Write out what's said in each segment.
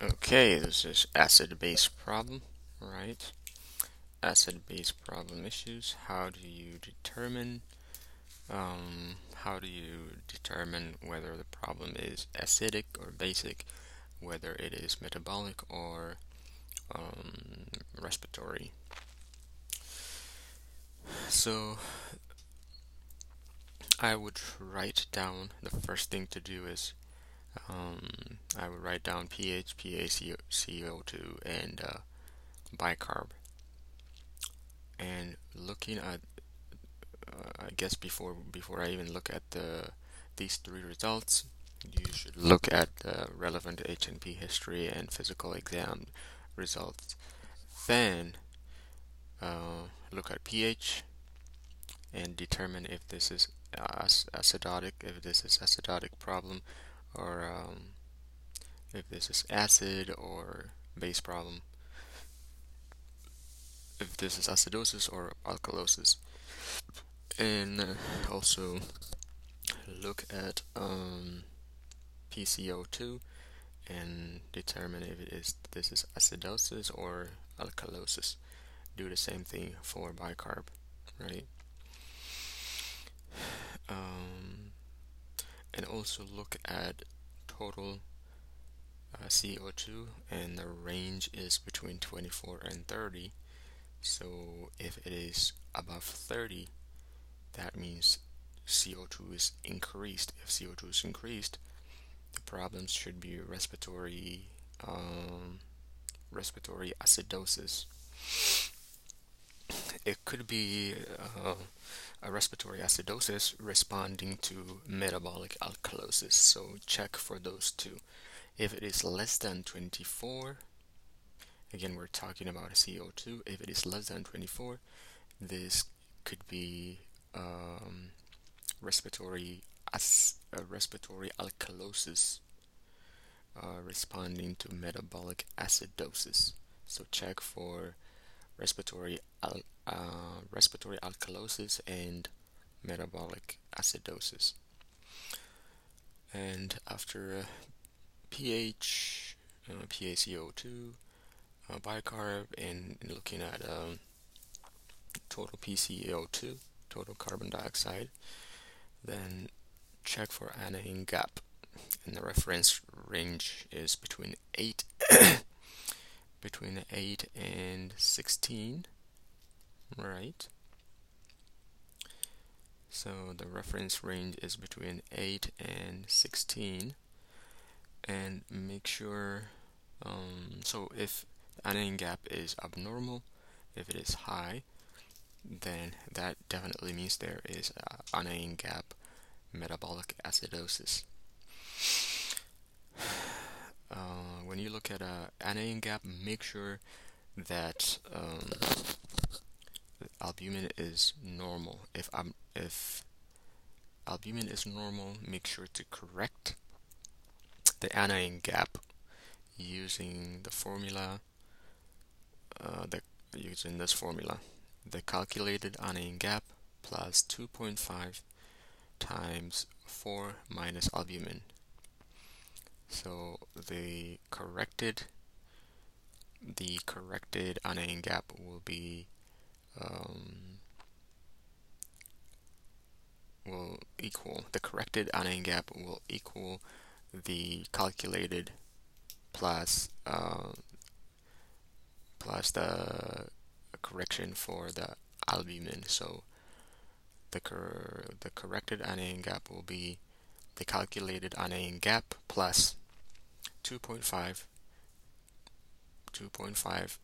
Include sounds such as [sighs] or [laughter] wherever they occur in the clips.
Okay, this is acid-base problem, right? Acid-base problem issues. How do you determine um, how do you determine whether the problem is acidic or basic, whether it is metabolic or um, respiratory? So I would write down the first thing to do is um, I would write down pH, PaCO2, and uh, bicarb. And looking at, uh, I guess before before I even look at the these three results, you should look at the relevant H&P history and physical exam results. Then uh, look at pH and determine if this is acidotic, if this is acidotic problem, or um, if this is acid or base problem, if this is acidosis or alkalosis. And uh, also look at um, PCO2 and determine if it is this is acidosis or alkalosis. Do the same thing for bicarb, right? [sighs] Um, and also look at total uh, CO2 and the range is between 24 and 30 so if it is above 30 that means CO2 is increased. If CO2 is increased the problems should be respiratory um, respiratory acidosis. It could be uh, a respiratory acidosis responding to metabolic alkalosis. So check for those two. If it is less than 24, again we're talking about a CO2. If it is less than 24, this could be um, respiratory as uh, respiratory alkalosis uh, responding to metabolic acidosis. So check for respiratory al uh, respiratory alkalosis and metabolic acidosis. And after uh, pH, uh, PaCO2, uh, bicarb, and, and, looking at um, total PCO2, total carbon dioxide, then check for anion gap. And the reference range is between 8 [coughs] between 8 and 16 right. So the reference range is between 8 and 16 and make sure um, so if anion gap is abnormal if it is high then that definitely means there is an anion gap metabolic acidosis. [sighs] Uh, when you look at a anion gap, make sure that um, albumin is normal. If um, if albumin is normal, make sure to correct the anion gap using the formula. Uh, using this formula, the calculated anion gap plus 2.5 times 4 minus albumin so the corrected the corrected anion gap will be um, will equal the corrected anion gap will equal the calculated plus uh, plus the correction for the albumin. So the cor the corrected anion gap will be the calculated anion gap plus 2.5 2.5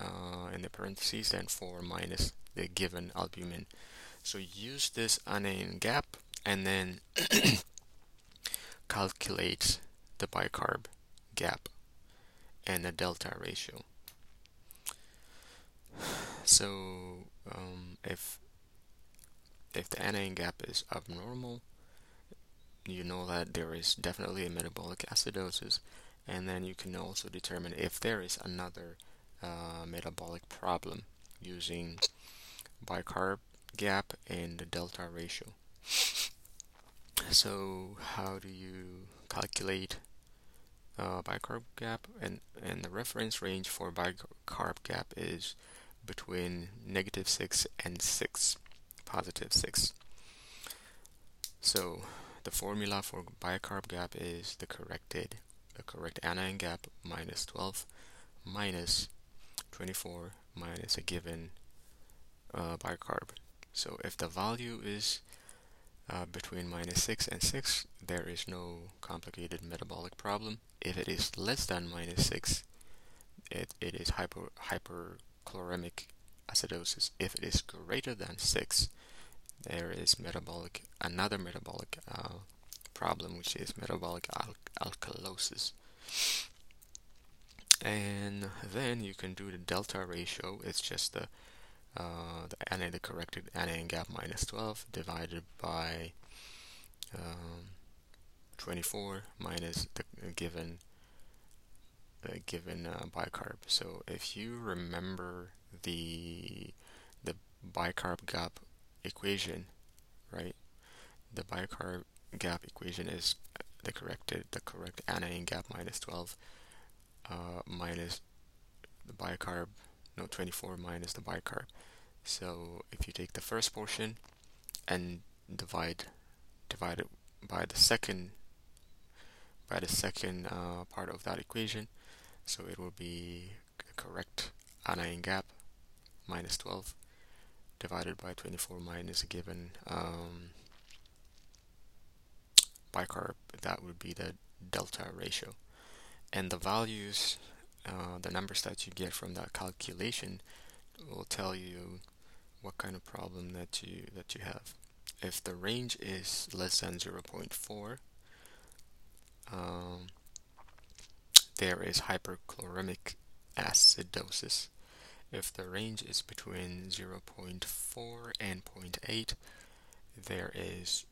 uh, in the parentheses then 4 minus the given albumin. So use this anion gap and then [coughs] calculate the bicarb gap and the delta ratio. [sighs] So um, if if the anion gap is abnormal you know that there is definitely a metabolic acidosis and then you can also determine if there is another uh, metabolic problem using bicarb gap and the delta ratio. So how do you calculate uh, bicarb gap and, and the reference range for bicarb gap is between negative 6 and 6, positive 6. So the formula for bicarb gap is the corrected, the correct anion gap minus 12 minus 24 minus a given uh, bicarb. So if the value is uh, between minus 6 and 6, there is no complicated metabolic problem. If it is less than minus 6, it, it is hyper, hyperchloremic acidosis. If it is greater than 6, there is metabolic another metabolic uh, problem, which is metabolic al alkalosis. And then you can do the delta ratio. It's just the uh, the NA, the corrected anion gap minus 12 divided by um, 24 minus the given given uh, bicarb. So if you remember the the bicarb gap equation, right? The bicarb gap equation is the corrected the correct anion gap minus 12 uh, minus the bicarb no 24 minus the bicarb. So if you take the first portion and divide divide it by the second by the second uh, part of that equation so it will be correct anion gap minus 12 divided by 24 minus a given um, bicarb. That would be the delta ratio and the values uh, the numbers that you get from that calculation will tell you what kind of problem that you that you have. If the range is less than 0.4, um, there is hyperchloremic acidosis. If the range is between 0.4 and 0.8, there is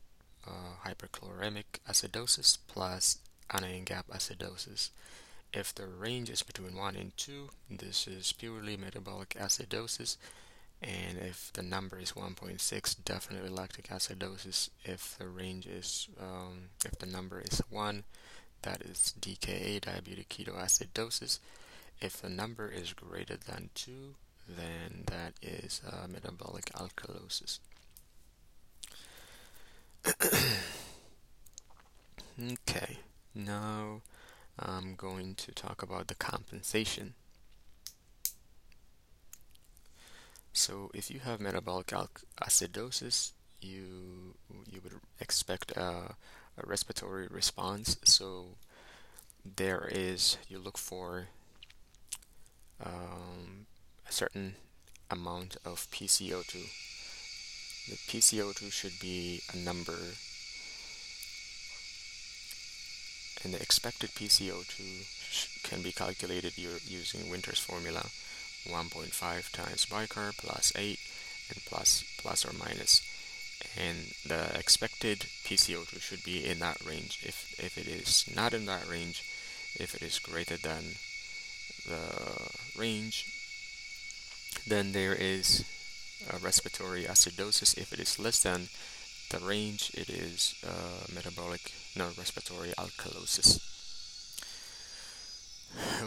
uh, hyperchloremic acidosis plus anion gap acidosis. If the range is between 1 and 2, this is purely metabolic acidosis. And if the number is 1.6, definitely lactic acidosis. If the range is, um, if the number is 1, that is DKA, diabetic ketoacidosis. If the number is greater than 2, then that is uh, metabolic alkalosis. [coughs] okay, now I'm going to talk about the compensation. So if you have metabolic acidosis, you you would expect a, a respiratory response. So there is you look for um, a certain amount of PCO2. The PCO2 should be a number and the expected PCO2 can be calculated using Winter's formula 1.5 times bicarb plus 8 and plus plus or minus. and the expected PCO2 should be in that range if, if it is not in that range if it is greater than the range then there is a respiratory acidosis if it is less than the range it is uh, metabolic no respiratory alkalosis.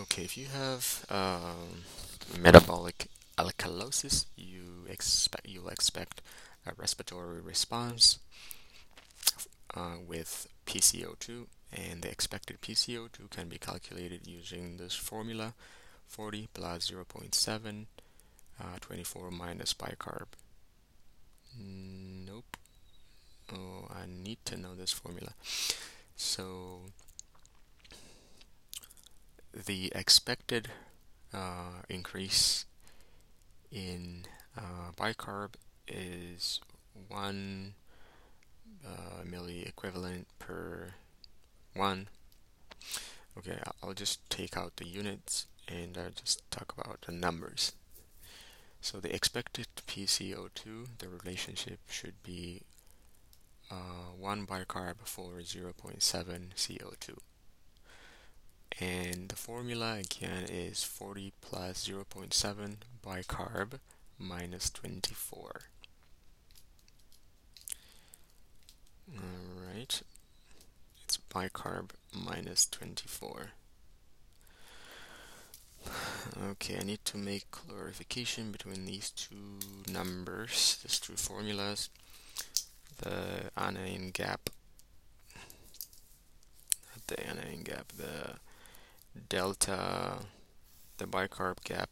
Okay if you have um, metabolic alkalosis you expect you'll expect a respiratory response uh, with PCO2 and the expected PCO2 can be calculated using this formula 40 plus 0.7 uh, 24 minus bicarb nope oh I need to know this formula. So the expected uh, increase in uh, bicarb is 1 uh, milli equivalent per 1 okay I'll just take out the units and I'll just talk about the numbers. So the expected PCO2 the relationship should be uh, 1 bicarb for 0.7 CO2. And the formula again is 40 plus 0.7 bicarb minus 24. Alright, it's bicarb minus 24. Okay, I need to make clarification between these two numbers, these two formulas. The anion gap, the anion gap, the delta, the bicarb gap.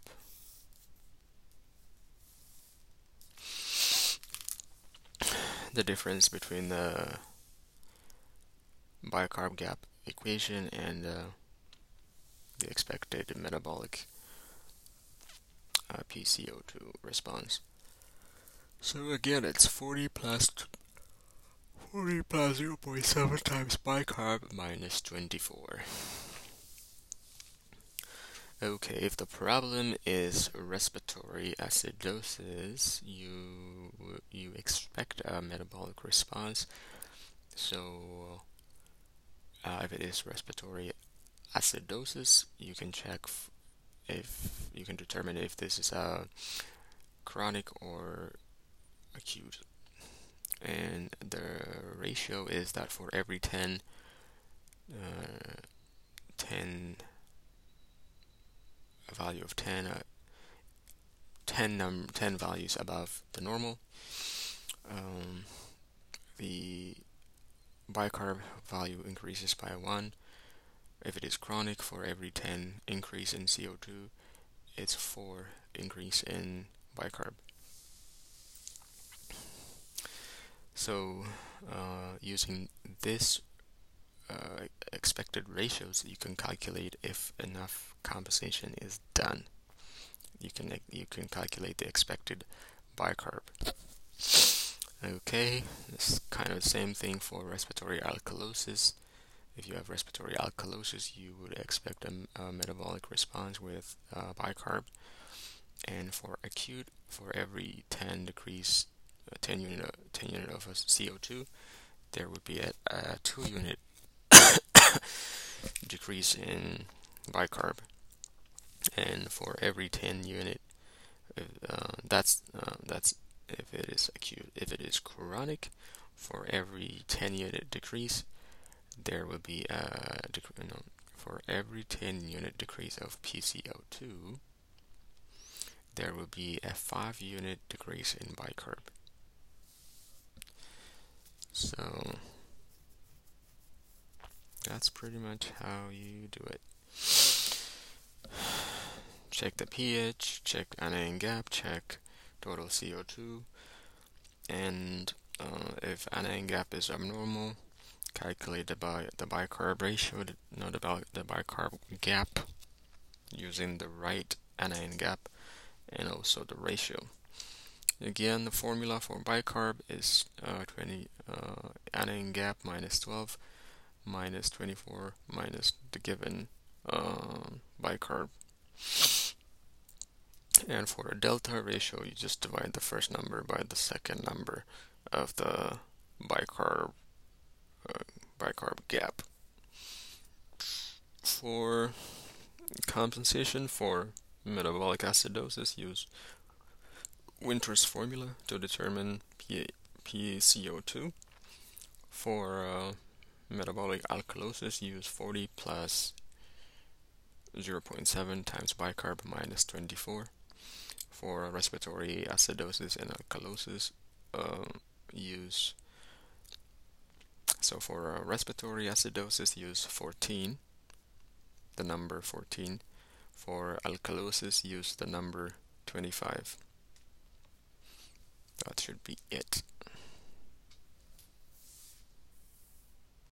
The difference between the bicarb gap equation and uh, the expected metabolic uh, PCO2 response. So again, it's 40 plus 40 plus 0.7 times bicarb minus 24. Okay, if the problem is respiratory acidosis, you you expect a metabolic response. So, uh, if it is respiratory acidosis, you can check if you can determine if this is a chronic or acute. And the ratio is that for every 10, uh, 10 a value of 10, uh, 10, num 10 values above the normal. Um, the bicarb value increases by 1. If it is chronic, for every 10 increase in CO2, it's 4 increase in bicarb. So, uh, using this uh, expected ratios, you can calculate if enough compensation is done. You can you can calculate the expected bicarb. Okay, it's kind of the same thing for respiratory alkalosis. If you have respiratory alkalosis, you would expect a, a metabolic response with uh, bicarb. And for acute, for every 10 degrees, uh, 10 unit, 10 unit of CO2, there would be a, a 2 unit [coughs] decrease in bicarb. And for every 10 unit uh, that's uh, that's if it is acute if it is chronic for every 10 unit decrease there will be a know, for every 10 unit decrease of PCO2 there will be a 5 unit decrease in bicarb so that's pretty much how you do it. [sighs] Check the pH, check anion gap, check total CO2, and uh, if anion gap is abnormal, calculate the, bi the bicarb ratio, the, no, the, bi the bicarb gap using the right anion gap and also the ratio. Again, the formula for bicarb is uh, 20 uh, anion gap minus 12 minus 24 minus the given um, bicarb. And for a delta ratio, you just divide the first number by the second number of the bicarb uh, bicarb gap. For compensation for metabolic acidosis, use Winter's formula to determine PaCO2. For uh, metabolic alkalosis, use 40 plus 0.7 times bicarb minus 24. For respiratory acidosis and alkalosis, uh, use so for uh, respiratory acidosis, use 14, the number 14. For alkalosis, use the number 25. That should be it.